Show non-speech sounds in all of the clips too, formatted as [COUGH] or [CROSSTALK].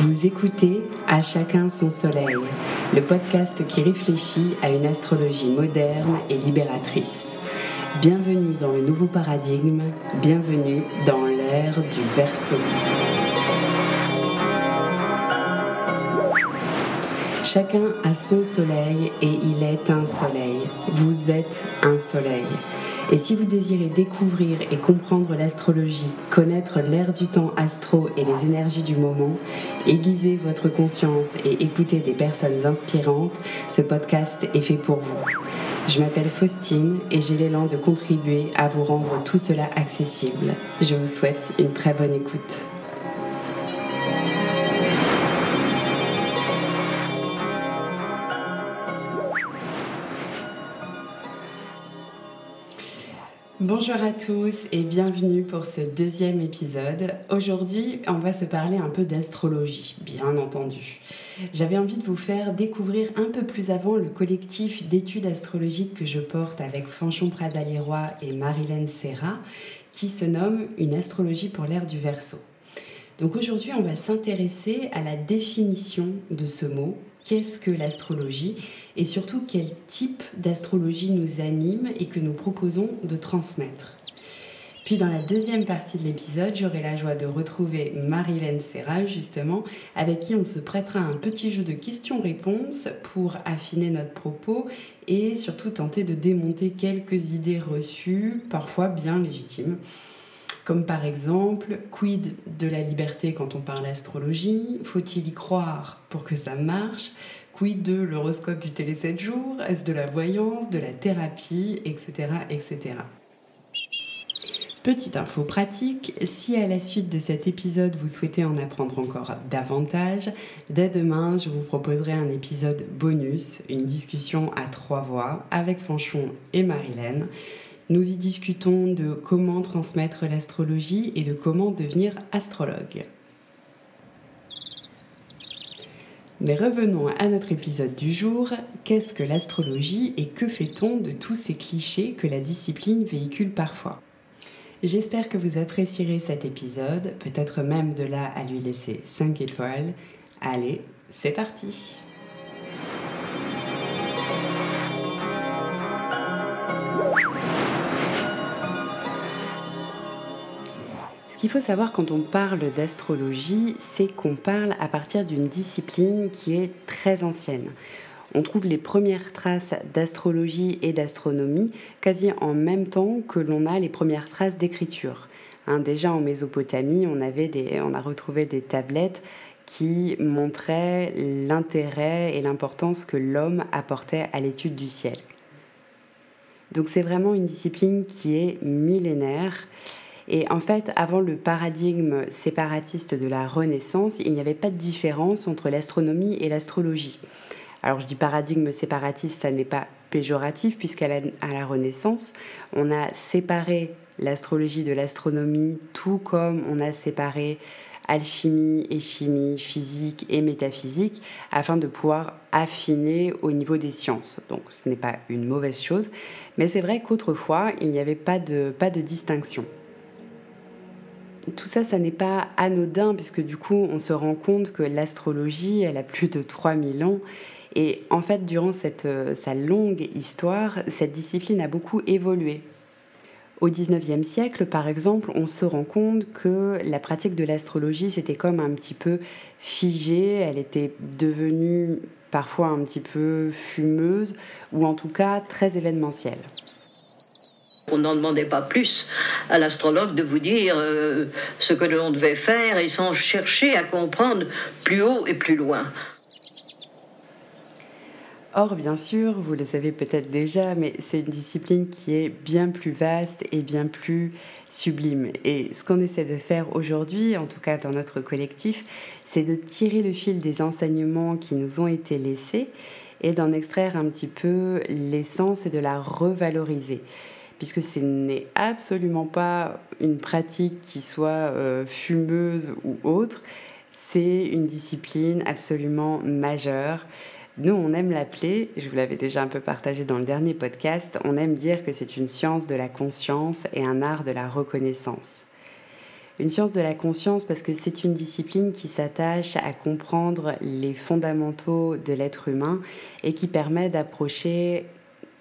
Vous écoutez À chacun son soleil, le podcast qui réfléchit à une astrologie moderne et libératrice. Bienvenue dans le nouveau paradigme, bienvenue dans l'ère du Verseau. Chacun a son soleil et il est un soleil. Vous êtes un soleil. Et si vous désirez découvrir et comprendre l'astrologie, connaître l'ère du temps astro et les énergies du moment, aiguiser votre conscience et écouter des personnes inspirantes, ce podcast est fait pour vous. Je m'appelle Faustine et j'ai l'élan de contribuer à vous rendre tout cela accessible. Je vous souhaite une très bonne écoute. Bonjour à tous et bienvenue pour ce deuxième épisode. Aujourd'hui, on va se parler un peu d'astrologie, bien entendu. J'avais envie de vous faire découvrir un peu plus avant le collectif d'études astrologiques que je porte avec Fanchon Pradaliroy et Marilène Serra, qui se nomme Une astrologie pour l'ère du Verseau. Donc aujourd'hui, on va s'intéresser à la définition de ce mot. Qu'est-ce que l'astrologie et surtout quel type d'astrologie nous anime et que nous proposons de transmettre. Puis dans la deuxième partie de l'épisode, j'aurai la joie de retrouver Marilène Serra, justement, avec qui on se prêtera un petit jeu de questions-réponses pour affiner notre propos et surtout tenter de démonter quelques idées reçues, parfois bien légitimes comme par exemple, quid de la liberté quand on parle astrologie? Faut-il y croire pour que ça marche? Quid de l'horoscope du télé 7 jours? Est-ce de la voyance, de la thérapie, etc. etc. Petite info pratique, si à la suite de cet épisode vous souhaitez en apprendre encore davantage, dès demain je vous proposerai un épisode bonus, une discussion à trois voix avec Fanchon et Marilène nous y discutons de comment transmettre l'astrologie et de comment devenir astrologue. Mais revenons à notre épisode du jour. Qu'est-ce que l'astrologie et que fait-on de tous ces clichés que la discipline véhicule parfois? J'espère que vous apprécierez cet épisode, peut-être même de là à lui laisser 5 étoiles. Allez, c'est parti Ce qu'il faut savoir quand on parle d'astrologie, c'est qu'on parle à partir d'une discipline qui est très ancienne. On trouve les premières traces d'astrologie et d'astronomie quasi en même temps que l'on a les premières traces d'écriture. Hein, déjà en Mésopotamie, on, avait des, on a retrouvé des tablettes qui montraient l'intérêt et l'importance que l'homme apportait à l'étude du ciel. Donc c'est vraiment une discipline qui est millénaire et en fait, avant le paradigme séparatiste de la Renaissance, il n'y avait pas de différence entre l'astronomie et l'astrologie. Alors je dis paradigme séparatiste, ça n'est pas péjoratif, puisqu'à la, Renaissance, on a séparé l'astrologie de l'astronomie, tout comme on a séparé alchimie et chimie, physique et métaphysique, afin de pouvoir affiner au niveau des sciences. Donc ce n'est pas une mauvaise chose, mais c'est vrai qu'autrefois, il n'y avait pas de distinction tout ça, ça n'est pas anodin, puisque du coup, on se rend compte que l'astrologie, elle a plus de 3000 ans. Et en fait, durant cette, euh, sa longue histoire, cette discipline a beaucoup évolué. Au XIXe siècle, par exemple, on se rend compte que la pratique de l'astrologie, c'était comme un petit peu figé, elle était devenue parfois un petit peu fumeuse, ou en tout cas très événementielle. On n'en demandait pas plus à l'astrologue de vous dire euh, ce que l'on devait faire et sans chercher à comprendre plus haut et plus loin. Or, bien sûr, vous le savez peut-être déjà, mais c'est une discipline qui est bien plus vaste et bien plus sublime. Et ce qu'on essaie de faire aujourd'hui, en tout cas dans notre collectif, c'est de tirer le fil des enseignements qui nous ont été laissés et d'en extraire un petit peu l'essence et de la revaloriser puisque ce n'est absolument pas une pratique qui soit euh, fumeuse ou autre, c'est une discipline absolument majeure. Nous, on aime l'appeler, je vous l'avais déjà un peu partagé dans le dernier podcast, on aime dire que c'est une science de la conscience et un art de la reconnaissance. Une science de la conscience parce que c'est une discipline qui s'attache à comprendre les fondamentaux de l'être humain et qui permet d'approcher,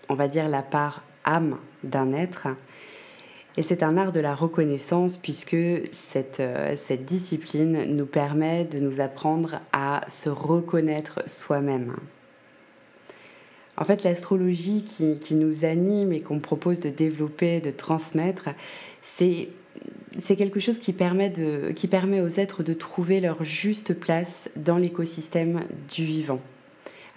on va dire, la part âme d'un être. Et c'est un art de la reconnaissance puisque cette, euh, cette discipline nous permet de nous apprendre à se reconnaître soi-même. En fait, l'astrologie qui, qui, nous anime et qu'on propose de développer, de transmettre, c'est c'est quelque chose qui permet, de, qui permet aux êtres de trouver leur juste place dans l'écosystème du vivant.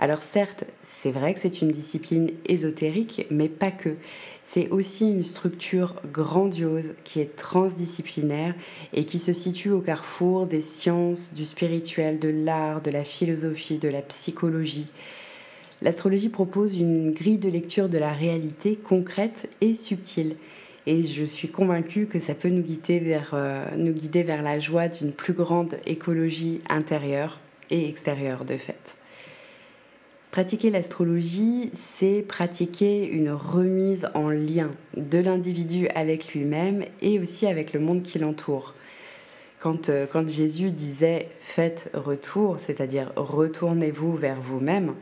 Alors certes, c'est vrai que c'est une discipline ésotérique, mais pas que. C'est aussi une structure grandiose qui est transdisciplinaire et qui se situe au carrefour des sciences, du spirituel, de l'art, de la philosophie, de la psychologie. L'astrologie propose une grille de lecture de la réalité concrète et subtile et je suis convaincue que ça peut nous guider vers, euh, nous guider vers la joie d'une plus grande écologie intérieure et extérieure de fait. Pratiquer l'astrologie, c'est pratiquer une remise en lien de l'individu avec lui-même et aussi avec le monde qui l'entoure. Quand, euh, Jésus disait faites retour, c'est-à-dire retournez-vous vers vous-même,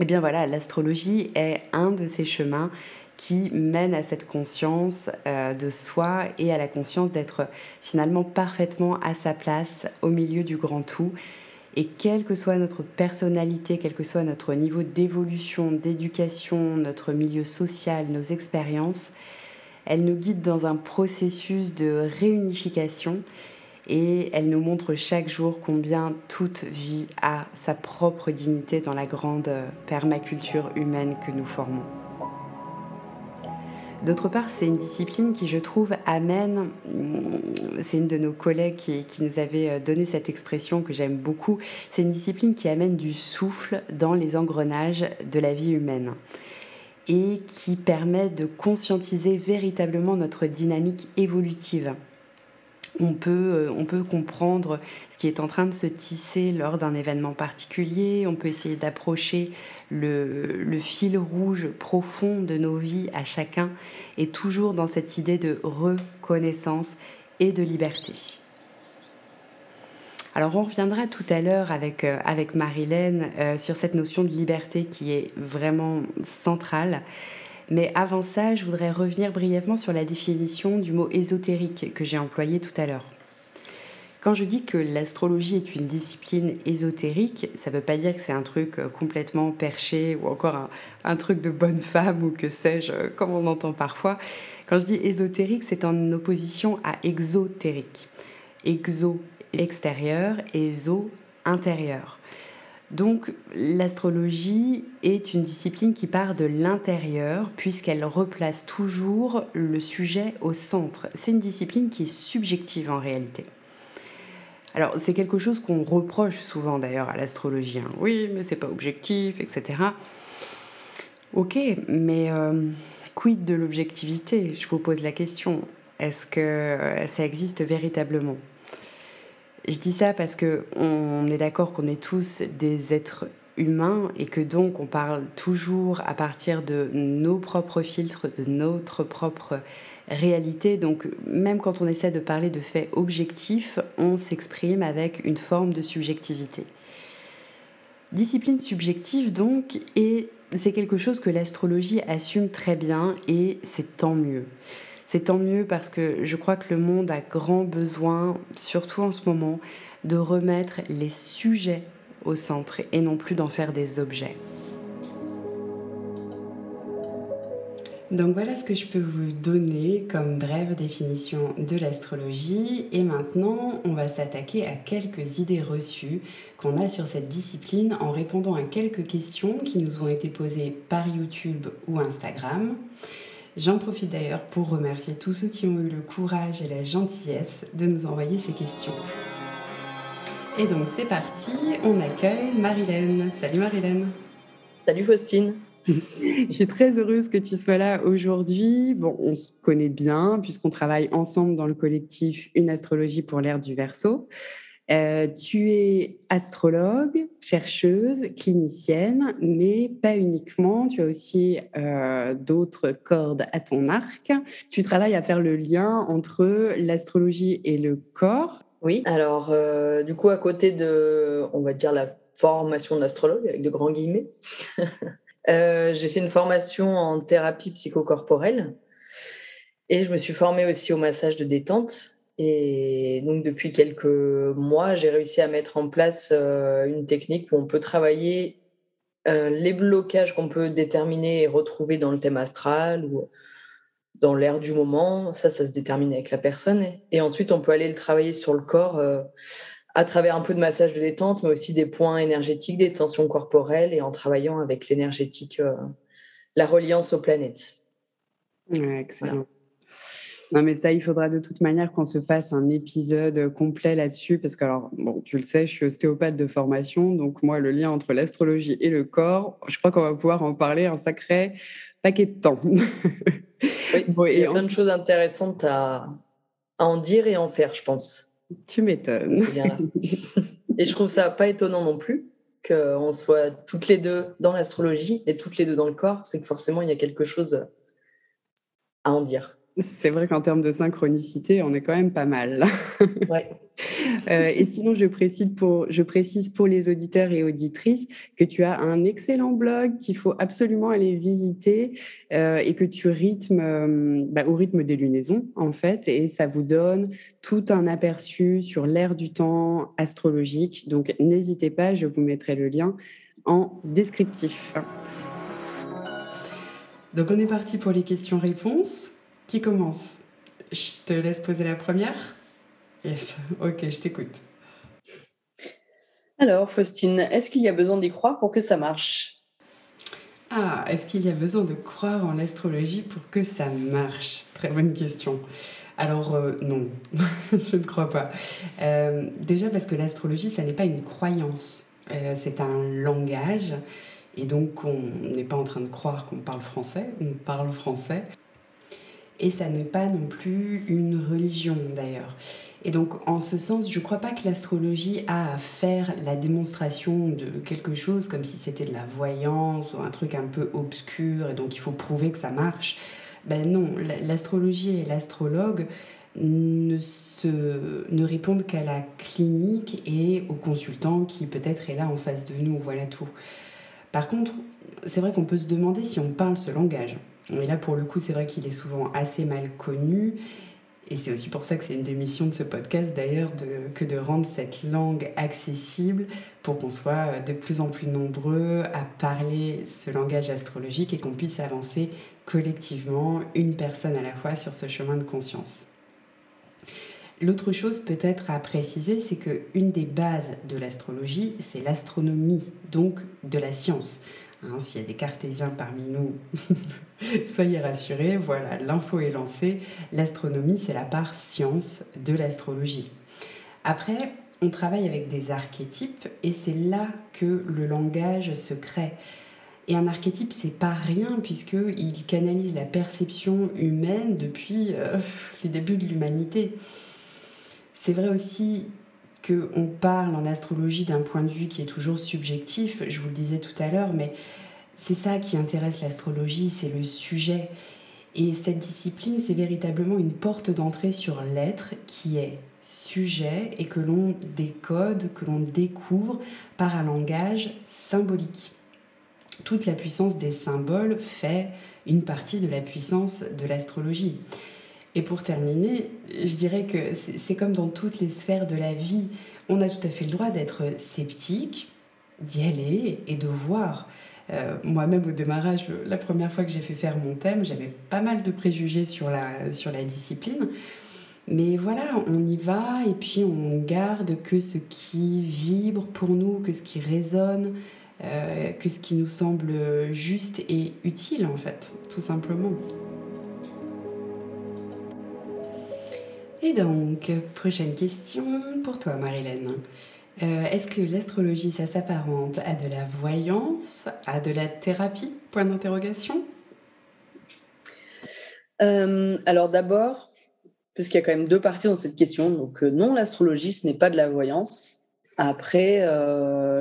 eh bien voilà, l'astrologie est un de ces chemins qui mène à cette conscience euh, de soi et à la conscience d'être finalement parfaitement à sa place au milieu du grand tout. Et quelle que soit notre personnalité, quel que soit notre niveau d'évolution, d'éducation, notre milieu social, nos expériences, elle nous guide dans un processus de réunification et elle nous montre chaque jour combien toute vie a sa propre dignité dans la grande permaculture humaine que nous formons. D'autre part, c'est une discipline qui, je trouve, amène, mm, c'est une de nos collègues qui, nous avait euh, donné cette expression que j'aime beaucoup, c'est une discipline qui amène du souffle dans les engrenages de la vie humaine et qui permet de conscientiser véritablement notre dynamique évolutive. On peut, euh, on peut comprendre ce qui est en train de se tisser lors d'un événement particulier, on peut essayer d'approcher le, fil rouge profond de nos vies à chacun, et toujours dans cette idée de reconnaissance et de liberté. Alors on reviendra tout à l'heure avec, euh, avec Marilène euh, sur cette notion de liberté qui est vraiment centrale. Mais avant ça, je voudrais revenir brièvement sur la définition du mot ésotérique que j'ai employé tout à l'heure. Quand je dis que l'astrologie est une discipline ésotérique, ça ne veut pas dire que c'est un truc euh, complètement perché ou encore un, truc de bonne femme ou que sais-je, euh, comme on entend parfois. Quand je dis ésotérique, c'est en opposition à exotérique. Exo extérieur, éso intérieur. Donc l'astrologie est une discipline qui part de l'intérieur puisqu'elle replace toujours le sujet au centre. C'est une discipline qui est subjective en réalité. Alors c'est quelque chose qu'on reproche souvent d'ailleurs à l'astrologie. Hein. Oui, mais c'est pas objectif, etc. Ok, mais euh, quid de l'objectivité? Je vous pose la question. Est-ce que ça existe véritablement? Je dis ça parce que on est d'accord qu'on est tous des êtres humains et que donc on parle toujours à partir de nos propres filtres, de notre propre réalité. Donc même quand on essaie de parler de faits objectifs, on s'exprime avec une forme de subjectivité. Discipline subjective donc, et c'est quelque chose que l'astrologie assume très bien et c'est tant mieux. C'est tant mieux parce que je crois que le monde a grand besoin, surtout en ce moment, de remettre les sujets au centre et non plus d'en faire des objets. Donc voilà ce que je peux vous donner comme brève définition de l'astrologie. Et maintenant, on va s'attaquer à quelques idées reçues qu'on a sur cette discipline en répondant à quelques questions qui nous ont été posées par YouTube ou Instagram. J'en profite d'ailleurs pour remercier tous ceux qui ont eu le courage et la gentillesse de nous envoyer ces questions. Et donc c'est parti, on accueille Marilène. Salut Marilène. Salut Faustine. Je suis très heureuse que tu sois là aujourd'hui. Bon, on se connaît bien puisqu'on travaille ensemble dans le collectif Une astrologie pour l'ère du Verseau. Euh, tu es astrologue, chercheuse, clinicienne, mais pas uniquement. Tu as aussi euh, d'autres cordes à ton arc. Tu travailles à faire le lien entre l'astrologie et le corps. Oui, alors euh, du coup, à côté de, on va dire, la formation d'astrologue, avec de grands guillemets, [LAUGHS] j'ai fait une formation en thérapie psychocorporelle et je me suis formée aussi au massage de détente. Et donc, depuis quelques mois, j'ai réussi à mettre en place euh, une technique où on peut travailler euh, les blocages qu'on peut déterminer et retrouver dans le thème astral ou dans l'air du moment. Ça, ça se détermine avec la personne. Et ensuite, on peut aller le travailler sur le corps euh, à travers un peu de massage de détente, mais aussi des points énergétiques, des tensions corporelles et en travaillant avec l'énergétique, la reliance aux planètes. excellent. Non, mais ça, il faudra de toute manière qu'on se fasse un épisode complet là-dessus, parce que, alors, bon, tu le sais, je suis ostéopathe de formation, donc moi, le lien entre l'astrologie et le corps, je crois qu'on va pouvoir en parler un sacré paquet de temps. Oui, [LAUGHS] il y a plein de choses intéressantes à, en dire et en faire, je pense. Tu m'étonnes. et je trouve ça pas étonnant non plus qu'on soit toutes les deux dans l'astrologie et toutes les deux dans le corps, c'est que forcément, il y a quelque chose à en dire. C'est vrai qu'en termes de synchronicité, on est quand même pas mal. [LAUGHS] Euh, et sinon, je précise, pour, je précise pour les auditeurs et auditrices que tu as un excellent blog qu'il faut absolument aller visiter euh, et que tu rythmes euh, bah, au rythme des lunaisons, en fait, et ça vous donne tout un aperçu sur l'ère du temps astrologique. Donc, n'hésitez pas, je vous mettrai le lien en descriptif. Donc, on est parti pour les questions-réponses. Qui commence? Je te laisse poser la première? Yes, ok, je t'écoute. Alors, Faustine, est-ce qu'il y a besoin d'y croire pour que ça marche? Ah, est-ce qu'il y a besoin de croire en l'astrologie pour que ça marche? Très bonne question. Alors euh, non, [LAUGHS] je ne crois pas. Euh, déjà parce que l'astrologie, ça n'est pas une croyance, euh, c'est un langage. Et donc on n'est pas en train de croire qu'on parle français, on parle français et ça n'est pas non plus une religion d'ailleurs. Et donc en ce sens, je ne crois pas que l'astrologie a à faire la démonstration de quelque chose comme si c'était de la voyance ou un truc un peu obscur et donc il faut prouver que ça marche. Ben non, l'astrologie et l'astrologue ne, se, ne répondent qu'à la clinique et au consultant qui peut-être est là en face de nous, voilà tout. Par contre, c'est vrai qu'on peut se demander si on parle ce langage. Mais là, pour le coup, c'est vrai qu'il est souvent assez mal connu. Et c'est aussi pour ça que c'est une des missions de ce podcast, d'ailleurs, que de rendre cette langue accessible pour qu'on soit de plus en plus nombreux à parler ce langage astrologique et qu'on puisse avancer collectivement, une personne à la fois, sur ce chemin de conscience. L'autre chose peut-être à préciser, c'est qu'une des bases de l'astrologie, c'est l'astronomie, donc de la science. Hein, s'il y a des cartésiens parmi nous, [LAUGHS] soyez rassurés, voilà, l'info est lancée. L'astronomie, c'est la part science de l'astrologie. Après, on travaille avec des archétypes et c'est là que le langage se crée. Et un archétype, c'est pas rien puisqu'il canalise la perception humaine depuis euh, [LAUGHS] les débuts de l'humanité. C'est vrai aussi qu'on parle en astrologie d'un point de vue qui est toujours subjectif, je vous le disais tout à l'heure, mais c'est ça qui intéresse l'astrologie, c'est le sujet. Et cette discipline, c'est véritablement une porte d'entrée sur l'être qui est sujet et que l'on décode, que l'on découvre par un langage symbolique. Toute la puissance des symboles fait une partie de la puissance de l'astrologie. Et pour terminer, je dirais que c'est comme dans toutes les sphères de la vie, on a tout à fait le droit d'être sceptique, d'y aller et de voir. Euh, moi-même au démarrage, la première fois que j'ai fait faire mon thème, j'avais pas mal de préjugés sur la, sur la discipline. Mais voilà, on y va et puis on garde que ce qui vibre pour nous, que ce qui résonne, euh, que ce qui nous semble juste et utile en fait, tout simplement. Et donc, prochaine question pour toi, Marilène. Euh, est-ce que l'astrologie, ça s'apparente à de la voyance, à de la thérapie? Point d'interrogation. Euh, alors d'abord, parce qu'il y a quand même deux parties dans cette question. Donc non, l'astrologie, ce n'est pas de la voyance. Après,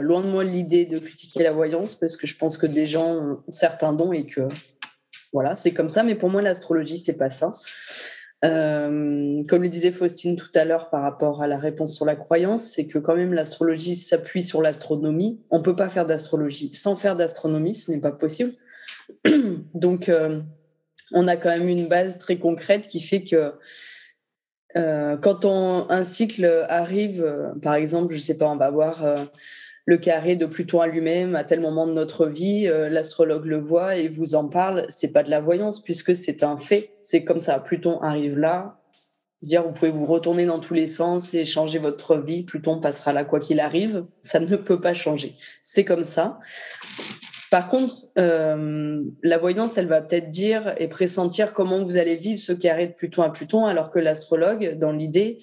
loin de moi l'idée de critiquer la voyance, parce que je pense que des gens ont certains dons et que voilà, c'est comme ça. Mais pour moi, l'astrologie, c'est pas ça. Euh, comme le disait Faustine tout à l'heure par rapport à la réponse sur la croyance, c'est que quand même l'astrologie s'appuie sur l'astronomie. On peut pas faire d'astrologie sans faire d'astronomie, ce n'est pas possible. [CLEARS THROAT] Donc, euh, on a quand même une base très concrète qui fait que euh, quand un cycle arrive, par exemple, je sais pas, on va voir le carré de Pluton à lui-même à tel moment de notre vie, euh, l'astrologue le voit et vous en parle. C'est pas de la voyance puisque c'est un fait. C'est comme ça. Pluton arrive là. Dire, vous pouvez vous retourner dans tous les sens et changer votre vie. Pluton passera là quoi qu'il arrive. Ça ne peut pas changer. C'est comme ça. Par contre, euh, la voyance, elle va peut-être dire et pressentir comment vous allez vivre ce carré de Pluton à Pluton, alors que l'astrologue, dans l'idée,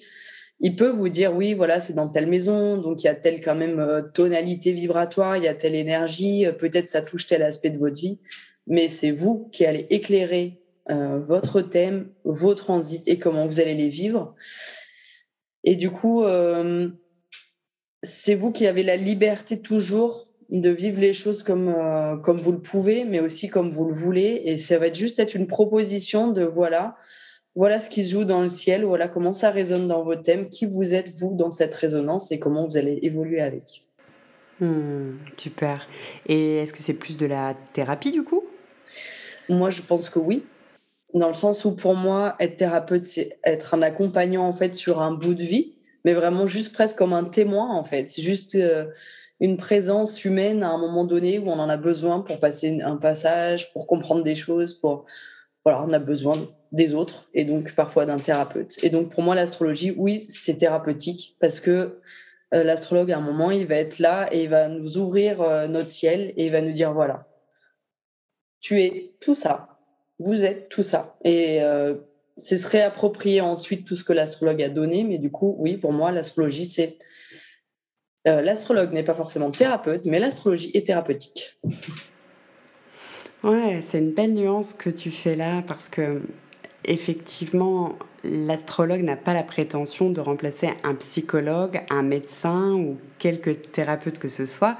il peut vous dire oui, voilà, c'est dans telle maison, donc il y a telle quand même euh, tonalité vibratoire, il y a telle énergie, euh, peut-être ça touche tel aspect de votre vie, mais c'est vous qui allez éclairer euh, votre thème, vos transits et comment vous allez les vivre. Et du coup, c'est vous qui avez la liberté toujours de vivre les choses comme, comme vous le pouvez, mais aussi comme vous le voulez. Et ça va juste être une proposition de voilà, voilà ce qui se joue dans le ciel, voilà comment ça résonne dans vos thèmes, qui vous êtes vous dans cette résonance et comment vous allez évoluer avec. Hmm, super. Et est-ce que c'est plus de la thérapie du coup? Moi, je pense que oui. Dans le sens où pour moi, être thérapeute, c'est être un accompagnant en fait sur un bout de vie, mais vraiment juste presque comme un témoin en fait. C'est juste euh, une présence humaine à un moment donné où on en a besoin pour passer un passage, pour comprendre des choses, pour voilà, on a besoin des autres et donc parfois d'un thérapeute. Et donc pour moi, l'astrologie, oui, c'est thérapeutique parce que euh, l'astrologue, à un moment, il va être là et il va nous ouvrir euh, notre ciel et il va nous dire, voilà, tu es tout ça, vous êtes tout ça. Et euh, c'est se réapproprier ensuite tout ce que l'astrologue a donné, mais du coup, oui, pour moi, l'astrologie, c'est... l'astrologue n'est pas forcément thérapeute, mais l'astrologie est thérapeutique. Ouais, c'est une belle nuance que tu fais là parce que effectivement, l'astrologue n'a pas la prétention de remplacer un psychologue, un médecin ou quelque thérapeute que ce soit.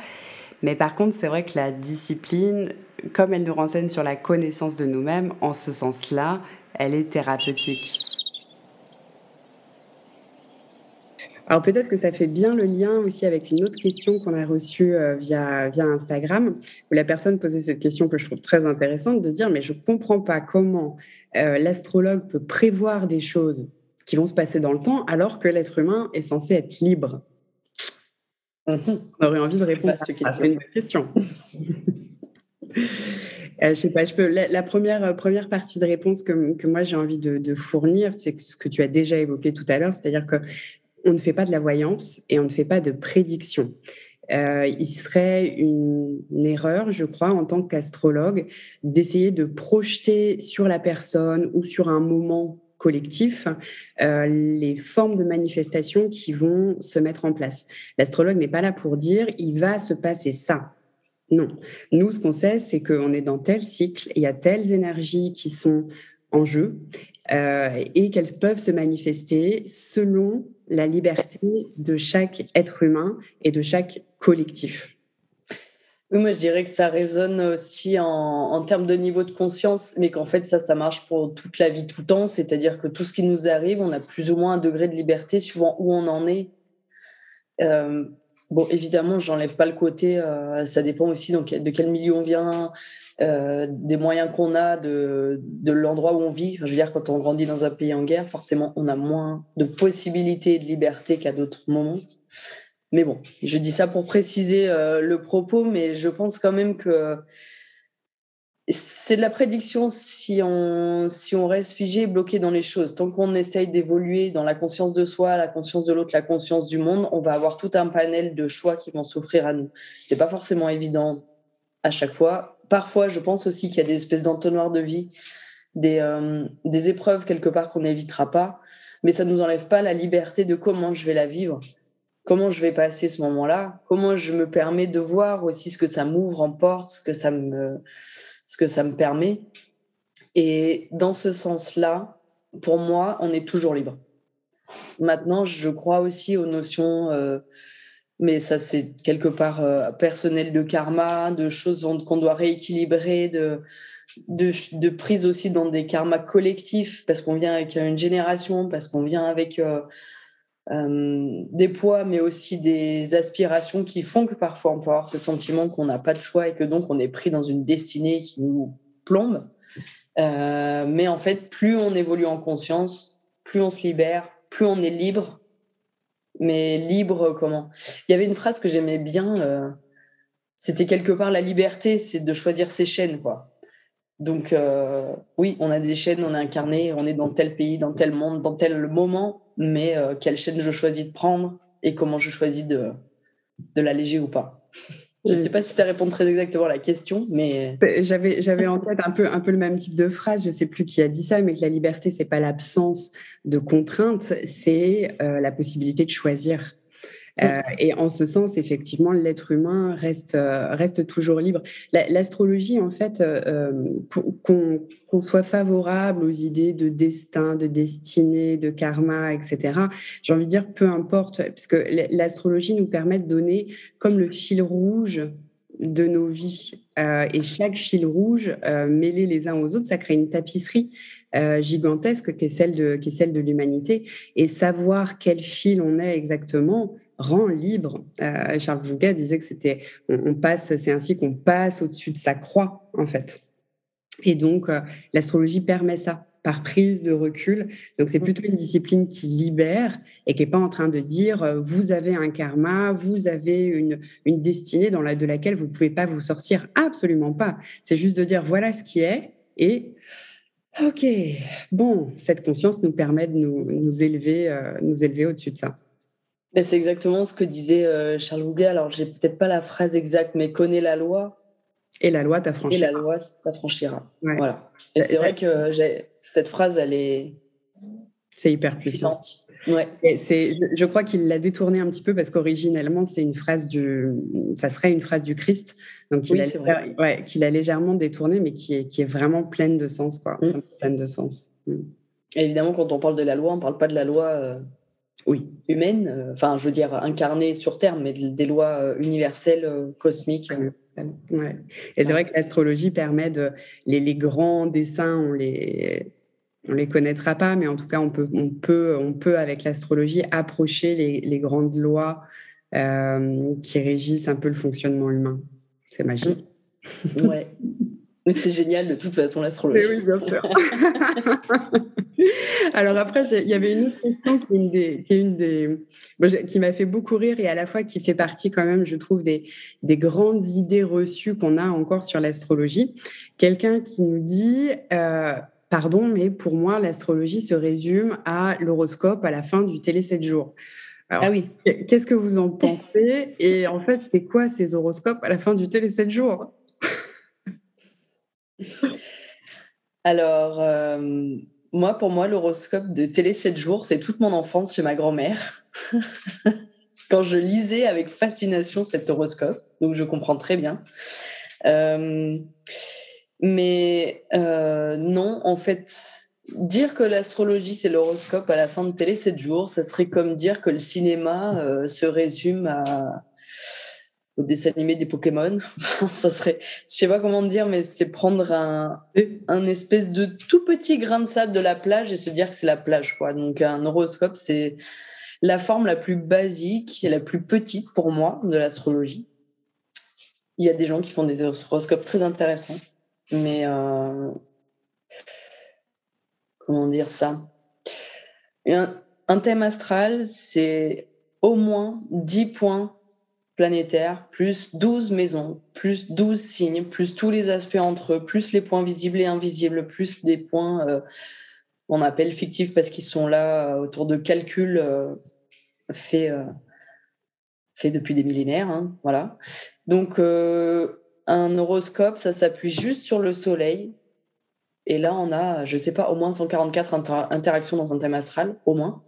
Mais par contre, c'est vrai que la discipline, comme elle nous renseigne sur la connaissance de nous-mêmes, en ce sens-là, elle est thérapeutique. Alors peut-être que ça fait bien le lien aussi avec une autre question qu'on a reçue euh, via, via Instagram, où la personne posait cette question que je trouve très intéressante, de dire, mais je ne comprends pas comment euh, l'astrologue peut prévoir des choses qui vont se passer dans le temps alors que l'être humain est censé être libre. On aurait envie de répondre à, cette question. Euh, je sais pas, je peux. La, première, première partie de réponse que, que moi j'ai envie de, de fournir, c'est ce que tu as déjà évoqué tout à l'heure, c'est-à-dire que on ne fait pas de la voyance et on ne fait pas de prédiction. Euh, il serait une, erreur, je crois, en tant qu'astrologue, d'essayer de projeter sur la personne ou sur un moment collectif euh, les formes de manifestation qui vont se mettre en place. L'astrologue n'est pas là pour dire il va se passer ça. Non. Nous, ce qu'on sait, c'est qu'on est dans tel cycle, il y a telles énergies qui sont en jeu euh, et qu'elles peuvent se manifester selon la liberté de chaque être humain et de chaque collectif. Oui, moi je dirais que ça résonne aussi en, termes de niveau de conscience, mais qu'en fait ça, ça marche pour toute la vie, tout le temps. C'est-à-dire que tout ce qui nous arrive, on a plus ou moins un degré de liberté suivant où on en est. Euh, bon, évidemment, j'enlève pas le côté, euh, ça dépend aussi de quel milieu on vient, euh, des moyens qu'on a de, de l'endroit où on vit. je veux dire, quand on grandit dans un pays en guerre, forcément, on a moins de possibilités et de liberté qu'à d'autres moments. Mais bon, je dis ça pour préciser euh, le propos, mais je pense quand même que c'est de la prédiction si on, si on reste figé bloqué dans les choses. Tant qu'on essaye d'évoluer dans la conscience de soi, la conscience de l'autre, la conscience du monde, on va avoir tout un panel de choix qui vont s'offrir à nous. C'est pas forcément évident à chaque fois parfois, je pense aussi qu'il y a des espèces d'entonnoirs de vie, des, euh, épreuves quelque part qu'on n'évitera pas, mais ça ne nous enlève pas la liberté de comment je vais la vivre, comment je vais passer ce moment-là, comment je me permets de voir aussi ce que ça m'ouvre en porte, ce que ça me, ce que ça me permet? Et dans ce sens-là, pour moi, on est toujours libre. Maintenant, je crois aussi aux notions, euh, mais ça c'est quelque part euh, personnel de karma, de choses qu'on doit rééquilibrer, de, de, prise aussi dans des karmas collectifs, parce qu'on vient avec une génération, parce qu'on vient avec euh, des poids, mais aussi des aspirations qui font que parfois on peut avoir ce sentiment qu'on n'a pas de choix et que donc on est pris dans une destinée qui nous plombe. mais en fait, plus on évolue en conscience, plus on se libère, plus on est libre. Mais libre, comment? Il y avait une phrase que j'aimais bien. Euh, c'était quelque part la liberté, c'est de choisir ses chaînes, quoi. Donc euh, oui, on a des chaînes, on est incarné, on est dans tel pays, dans tel monde, dans tel moment, mais euh, quelle chaîne je choisis de prendre et comment je choisis de, de l'alléger ou pas. Je ne sais pas si ça répond très exactement à la question, mais j'avais j'avais en tête un peu un peu le même type de phrase. Je ne sais plus qui a dit ça, mais que la liberté c'est pas l'absence de contraintes, c'est euh, la possibilité de choisir. Euh, et en ce sens, effectivement, l'être humain reste, euh, reste toujours libre. L'astrologie, en fait, qu'on soit favorable aux idées de destin, de destinée, de karma, etc., j'ai envie de dire, peu importe, puisque l'astrologie nous permet de donner comme le fil rouge de nos vies. et chaque fil rouge, mêlé les uns aux autres, ça crée une tapisserie euh, gigantesque qui est celle de, qui est celle de l'humanité. Et savoir quel fil on est exactement rend libre. Euh, Charles Vouga disait que c'était, on, passe, c'est ainsi qu'on passe au-dessus de sa croix, en fait. Et donc, euh, l'astrologie permet ça par prise de recul. Donc, c'est plutôt une discipline qui libère et qui n'est pas en train de dire vous avez un karma, vous avez une, une destinée dans la, de laquelle vous ne pouvez pas vous sortir. Absolument pas. C'est juste de dire voilà ce qui est et Ok, bon, cette conscience nous permet de nous, élever, euh, nous élever au-dessus de ça. Ben, c'est exactement ce que disait euh, Charles Houguet. Alors, j'ai peut-être pas la phrase exacte, mais connais la loi. Et la loi t'affranchira. Et la loi t'affranchira. Voilà. Et c'est vrai que cette phrase, elle est. C'est hyper puissant. Ouais. C'est, je, crois qu'il l'a détourné un petit peu parce qu'originellement, c'est une phrase du, ça serait une phrase du Christ, donc il a, ouais, qu'il a légèrement détourné, mais qui est, qui est vraiment pleine de sens, quoi, mm. pleine de sens. Mm. Évidemment, quand on parle de la loi, on ne parle pas de la loi euh, oui. humaine, euh, enfin, je veux dire incarnée sur Terre, mais des lois euh, universelles, cosmiques. Ouais. Et c'est vrai que l'astrologie permet de les, les grands dessins, on les on les connaîtra pas, mais en tout cas, on peut, on peut, on peut avec l'astrologie approcher les, grandes lois euh, qui régissent un peu le fonctionnement humain. C'est magique. Ouais. C'est génial de toute façon l'astrologie. Oui, bien sûr. [LAUGHS] [LAUGHS] Alors après, il y avait une autre question qui, une des, qui, une des, qui m'a fait beaucoup rire et à la fois qui fait partie quand même, je trouve, des, des grandes idées reçues qu'on a encore sur l'astrologie. Quelqu'un qui nous dit, euh, pardon, mais pour moi, l'astrologie se résume à l'horoscope à la fin du télé 7 jours. ah oui. Qu'est-ce que vous en pensez Et en fait, c'est quoi ces horoscopes à la fin du télé 7 jours? [LAUGHS] Alors, euh, moi, pour moi, l'horoscope de télé 7 jours, c'est toute mon enfance chez ma grand-mère. [LAUGHS] Quand je lisais avec fascination cet horoscope, donc je comprends très bien. Euh, mais euh, non, en fait, dire que l'astrologie, c'est l'horoscope à la fin de télé 7 jours, ça serait comme dire que le cinéma euh, se résume à, au dessin animé des Pokémon. [LAUGHS] ça serait, je sais pas comment dire, mais c'est prendre un, un espèce de tout petit grain de sable de la plage et se dire que c'est la plage, quoi. Donc, un horoscope, c'est la forme la plus basique et la plus petite pour moi de l'astrologie. Il y a des gens qui font des horoscopes très intéressants. Mais euh, comment dire ça? Un, thème astral, c'est au moins 10 points planétaires, plus 12 maisons, plus 12 signes, plus tous les aspects entre eux, plus les points visibles et invisibles, plus des points euh, qu'on appelle fictifs parce qu'ils sont là euh, autour de calculs faits, fait depuis des millénaires. Hein, voilà. Donc, un horoscope, ça s'appuie juste sur le soleil. Et là, on a, je sais pas, au moins 144 interactions dans un thème astral, au moins.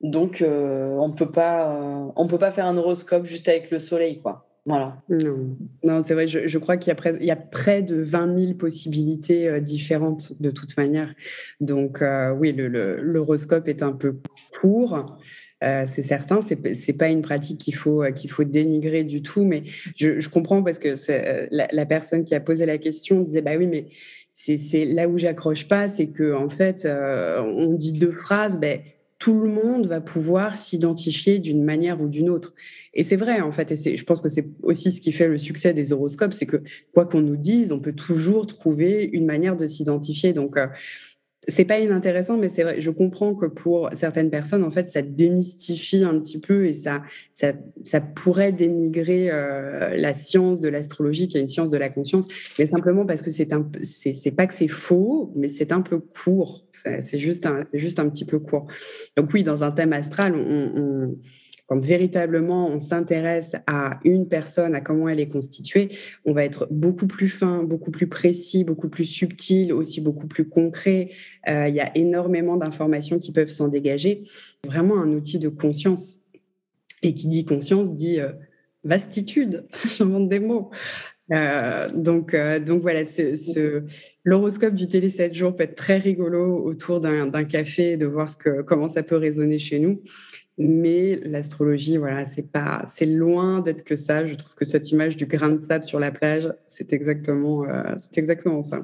Donc, euh, on peut pas, on peut pas faire un horoscope juste avec le soleil, quoi. Voilà. Non, non c'est vrai, je, je crois qu'il y, y a près de 20 000 possibilités euh, différentes de toute manière. Donc, euh, oui, l'horoscope est un peu court. Euh, c'est certain, c'est n'est pas une pratique qu'il faut qu'il faut dénigrer du tout, mais je, comprends parce que la, la, personne qui a posé la question disait bah oui, mais c'est là où j'accroche pas, c'est que en fait on dit deux phrases, ben tout le monde va pouvoir s'identifier d'une manière ou d'une autre. Et c'est vrai, en fait, et je pense que c'est aussi ce qui fait le succès des horoscopes, c'est que quoi qu'on nous dise, on peut toujours trouver une manière de s'identifier. Donc, euh, c'est pas inintéressant, mais c'est vrai, je comprends que pour certaines personnes, en fait, ça démystifie un petit peu et ça, ça, ça pourrait dénigrer euh, la science de l'astrologie, qui est une science de la conscience, mais simplement parce que c'est un, c'est pas que c'est faux, mais c'est un peu court. C'est juste un, juste un petit peu court. Donc oui, dans un thème astral, on quand véritablement on s'intéresse à une personne, à comment elle est constituée, on va être beaucoup plus fin, beaucoup plus précis, beaucoup plus subtil, aussi beaucoup plus concret. Euh, il y a énormément d'informations qui peuvent s'en dégager. Vraiment un outil de conscience. Et qui dit conscience dit euh, vastitude. [LAUGHS] J'invente des mots. Euh, donc, donc voilà, ce, l'horoscope du télé 7 jours peut être très rigolo autour d'un café, de voir comment ça peut résonner chez nous. Mais l'astrologie, voilà, c'est pas, c'est loin d'être que ça. Je trouve que cette image du grain de sable sur la plage, c'est exactement, euh, c'est exactement ça.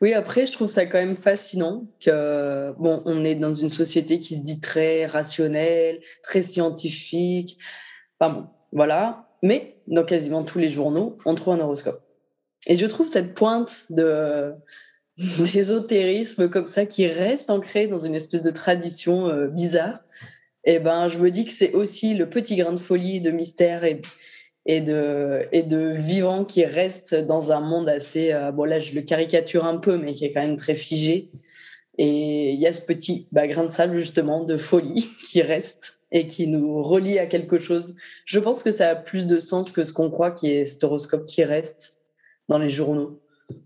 Oui, après, je trouve ça quand même fascinant que, bon, on est dans une société qui se dit très rationnelle, très scientifique. Enfin bon, voilà. Mais dans quasiment tous les journaux, on trouve un horoscope. Et je trouve cette pointe de [LAUGHS] d'ésotérisme comme ça qui reste ancrée dans une espèce de tradition euh, bizarre et eh ben, je me dis que c'est aussi le petit grain de folie, de mystère et, et, de, et de vivant qui reste dans un monde assez. Euh, bon, là, je le caricature un peu, mais qui est quand même très figé. Et il y a ce petit bah, grain de sable, justement, de folie [LAUGHS] qui reste et qui nous relie à quelque chose. Je pense que ça a plus de sens que ce qu'on croit qui est cet horoscope qui reste dans les journaux.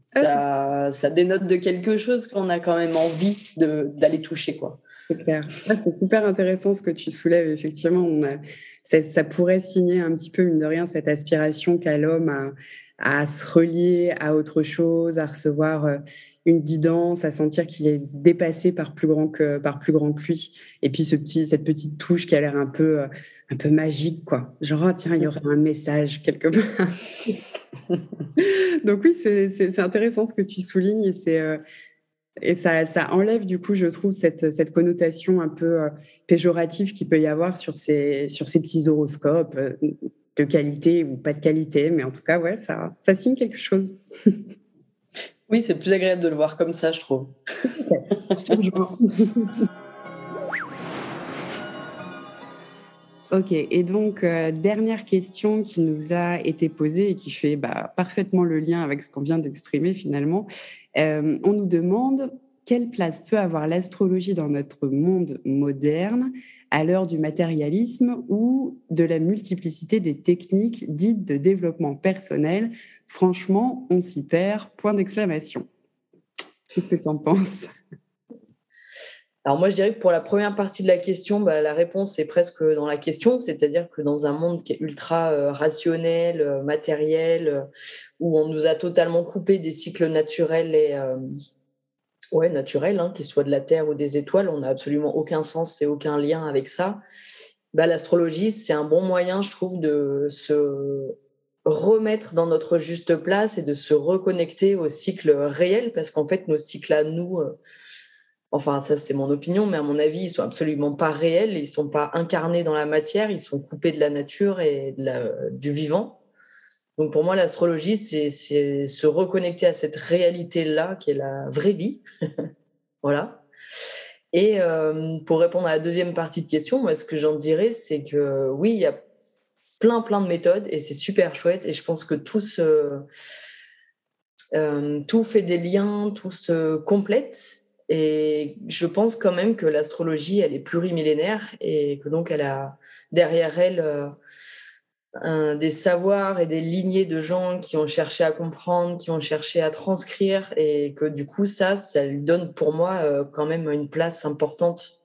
Ça, ça dénote de quelque chose qu'on a quand même envie d'aller toucher, quoi. C'est clair. c'est super intéressant ce que tu soulèves. Effectivement, on a, ça, pourrait signer un petit peu, mine de rien, cette aspiration qu'a l'homme à, à, se relier à autre chose, à recevoir euh, une guidance, à sentir qu'il est dépassé par plus grand que par plus grand que lui. Et puis ce petit, cette petite touche qui a l'air un peu euh, un peu magique, quoi. Genre, oh, tiens, il y aurait un message quelque part. [LAUGHS] Donc oui, c'est intéressant ce que tu soulignes et c'est euh, et ça, ça, enlève, du coup, je trouve, cette, cette connotation un peu euh, péjorative qu'il peut y avoir sur ces, sur ces petits horoscopes euh, de qualité ou pas de qualité. Mais en tout cas, ouais, ça, ça signe quelque chose. [LAUGHS] oui, c'est plus agréable de le voir comme ça, je trouve. [LAUGHS] Ok, et donc, euh, dernière question qui nous a été posée et qui fait bah, parfaitement le lien avec ce qu'on vient d'exprimer finalement. Euh, on nous demande quelle place peut avoir l'astrologie dans notre monde moderne à l'heure du matérialisme ou de la multiplicité des techniques dites de développement personnel. Franchement, on s'y perd. Point d'exclamation. Qu'est-ce que tu en penses? Alors moi, je dirais que pour la première partie de la question, bah, la réponse est presque dans la question, c'est-à-dire que dans un monde qui est ultra euh, rationnel, euh, matériel, euh, où on nous a totalement coupé des cycles naturels et ouais naturels, hein, qu'ils soient de la Terre ou des étoiles, on n'a absolument aucun sens et aucun lien avec ça. Bah, l'astrologie, c'est un bon moyen, je trouve, de se remettre dans notre juste place et de se reconnecter aux cycles réels, parce qu'en fait, nos cycles à nous Enfin, ça, c'est mon opinion, mais à mon avis, ils sont absolument pas réels, ils sont pas incarnés dans la matière, ils sont coupés de la nature et du vivant. Donc, pour moi, l'astrologie, c'est se reconnecter à cette réalité-là, qui est la vraie vie. [LAUGHS] voilà. Et euh, pour répondre à la deuxième partie de question, moi, ce que j'en dirais, c'est que oui, il y a plein, plein de méthodes et c'est super chouette. Et je pense que tout euh, tout fait des liens, tout se complète. Et je pense quand même que l'astrologie, elle est plurimillénaire et que donc elle a derrière elle euh, des savoirs et des lignées de gens qui ont cherché à comprendre, qui ont cherché à transcrire et que du coup, ça, ça lui donne pour moi euh, quand même une place importante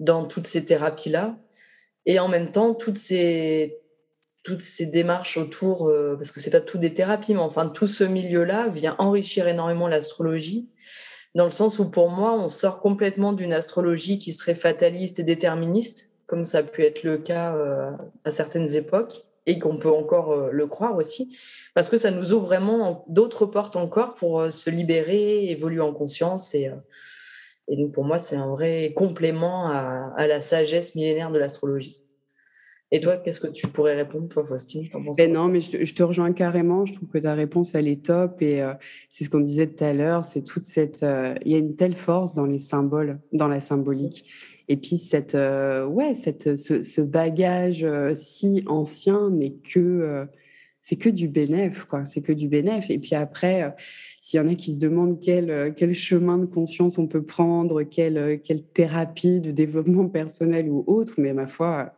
dans toutes ces thérapies-là. Et en même temps, toutes ces toutes ces démarches autour, euh, parce que c'est pas tout des thérapies, mais enfin tout ce milieu-là vient enrichir énormément l'astrologie, dans le sens où pour moi, on sort complètement d'une astrologie qui serait fataliste et déterministe, comme ça a pu être le cas euh, à certaines époques, et qu'on peut encore euh, le croire aussi, parce que ça nous ouvre vraiment d'autres portes encore pour se libérer, évoluer en conscience et et donc, pour moi, c'est un vrai complément à la sagesse millénaire de l'astrologie. Et toi, qu'est-ce que tu pourrais répondre, toi, Faustine ben Non, mais je te, rejoins carrément. Je trouve que ta réponse, elle est top. Et euh, c'est ce qu'on disait tout à l'heure. C'est toute cette. Euh, il y a une telle force dans les symboles, dans la symbolique. Et puis, cette, euh, ouais, cette, ce, ce bagage si ancien n'est que c'est que du bénéf, quoi. C'est que du bénéf. Et puis après, s'il y en a qui se demandent quel, quel chemin de conscience on peut prendre, quelle, quelle thérapie de développement personnel ou autre, mais ma foi,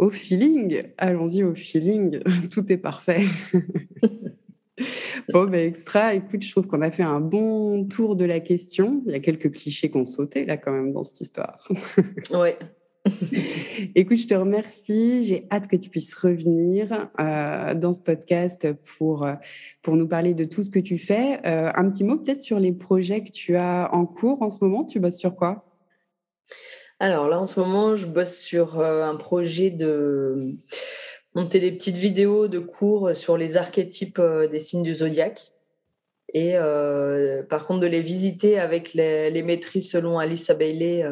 au feeling, allons-y au feeling, [LAUGHS] tout est parfait. [LAUGHS] bon, ben extra, écoute, je trouve qu'on a fait un bon tour de la question. Il y a quelques clichés qu'on sautait là quand même dans cette histoire. [LAUGHS] ouais. Écoute, je te remercie. J'ai hâte que tu puisses revenir euh, dans ce podcast pour, euh, pour nous parler de tout ce que tu fais. Euh, un petit mot peut-être sur les projets que tu as en cours en ce moment. Tu bosses sur quoi? Alors là, en ce moment, je bosse sur un projet de monter des petites vidéos de cours sur les archétypes des signes du zodiaque. Et par contre, de les visiter avec les, les maîtrises selon Alice Bailey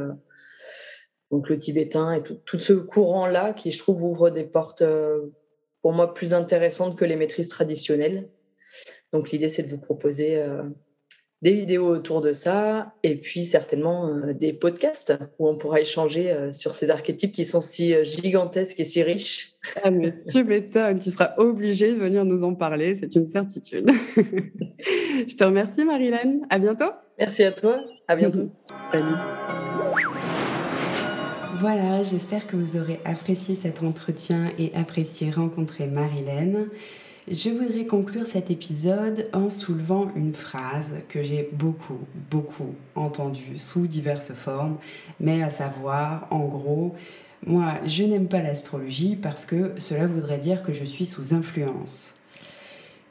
donc le tibétain et tout, ce courant-là qui, je trouve, ouvre des portes euh, pour moi plus intéressantes que les maîtrises traditionnelles. Donc l'idée, c'est de vous proposer euh, des vidéos autour de ça et puis certainement euh, des podcasts où on pourra échanger sur ces archétypes qui sont si gigantesques et si riches. Ah, mais [LAUGHS] tu m'étonnes, tu seras obligé de venir nous en parler, c'est une certitude. [LAUGHS] je te remercie, Marilyn. À bientôt. Merci à toi. À bientôt. [LAUGHS] Salut. Voilà, j'espère que vous aurez apprécié cet entretien et apprécié rencontrer Marilène. Je voudrais conclure cet épisode en soulevant une phrase que j'ai beaucoup, beaucoup entendue sous diverses formes, mais à savoir, en gros, moi, je n'aime pas l'astrologie parce que cela voudrait dire que je suis sous influence.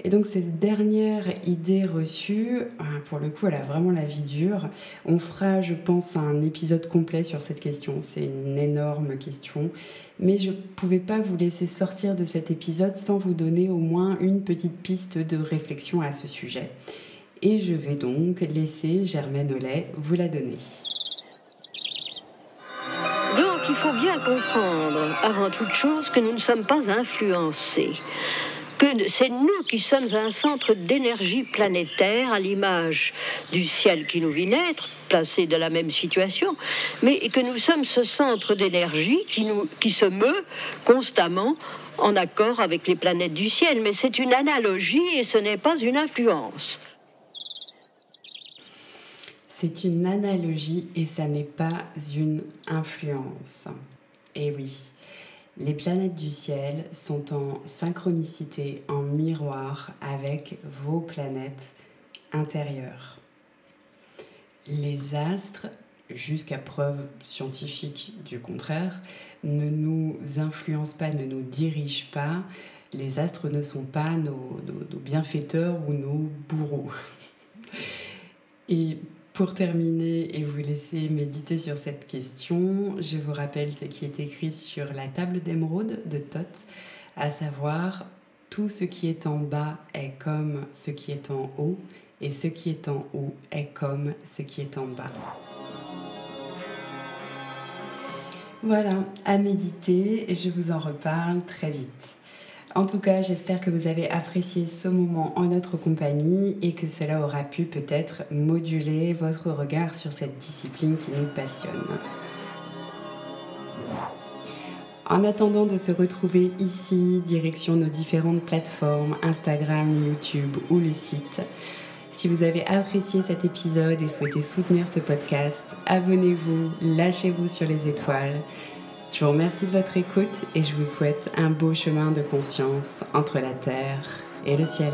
Et donc cette dernière idée reçue, hein, pour le coup, elle a vraiment la vie dure. On fera, je pense, un épisode complet sur cette question. C'est une énorme question. Mais je ne pouvais pas vous laisser sortir de cet épisode sans vous donner au moins une petite piste de réflexion à ce sujet. Et je vais donc laisser Germaine Ollet vous la donner. Donc il faut bien comprendre, avant toute chose, que nous ne sommes pas influencés que c'est nous qui sommes un centre d'énergie planétaire à l'image du ciel qui nous vit naître, placé de la même situation, mais que nous sommes ce centre d'énergie qui, qui se meut constamment en accord avec les planètes du ciel. Mais c'est une analogie et ce n'est pas une influence. C'est une analogie et ça n'est pas une influence. Eh oui. Les planètes du ciel sont en synchronicité, en miroir avec vos planètes intérieures. Les astres, jusqu'à preuve scientifique du contraire, ne nous influencent pas, ne nous dirigent pas. Les astres ne sont pas nos, bienfaiteurs ou nos bourreaux. Pour terminer et vous laisser méditer sur cette question, je vous rappelle ce qui est écrit sur la table d'émeraude de Thoth, à savoir tout ce qui est en bas est comme ce qui est en haut et ce qui est en haut est comme ce qui est en bas. Voilà, à méditer et je vous en reparle très vite. En tout cas, j'espère que vous avez apprécié ce moment en notre compagnie et que cela aura pu peut-être moduler votre regard sur cette discipline qui nous passionne. En attendant de se retrouver ici, direction nos différentes plateformes, Instagram, YouTube ou le site, si vous avez apprécié cet épisode et souhaitez soutenir ce podcast, abonnez-vous, lâchez-vous sur les étoiles je vous remercie de votre écoute et je vous souhaite un beau chemin de conscience entre la terre et le ciel.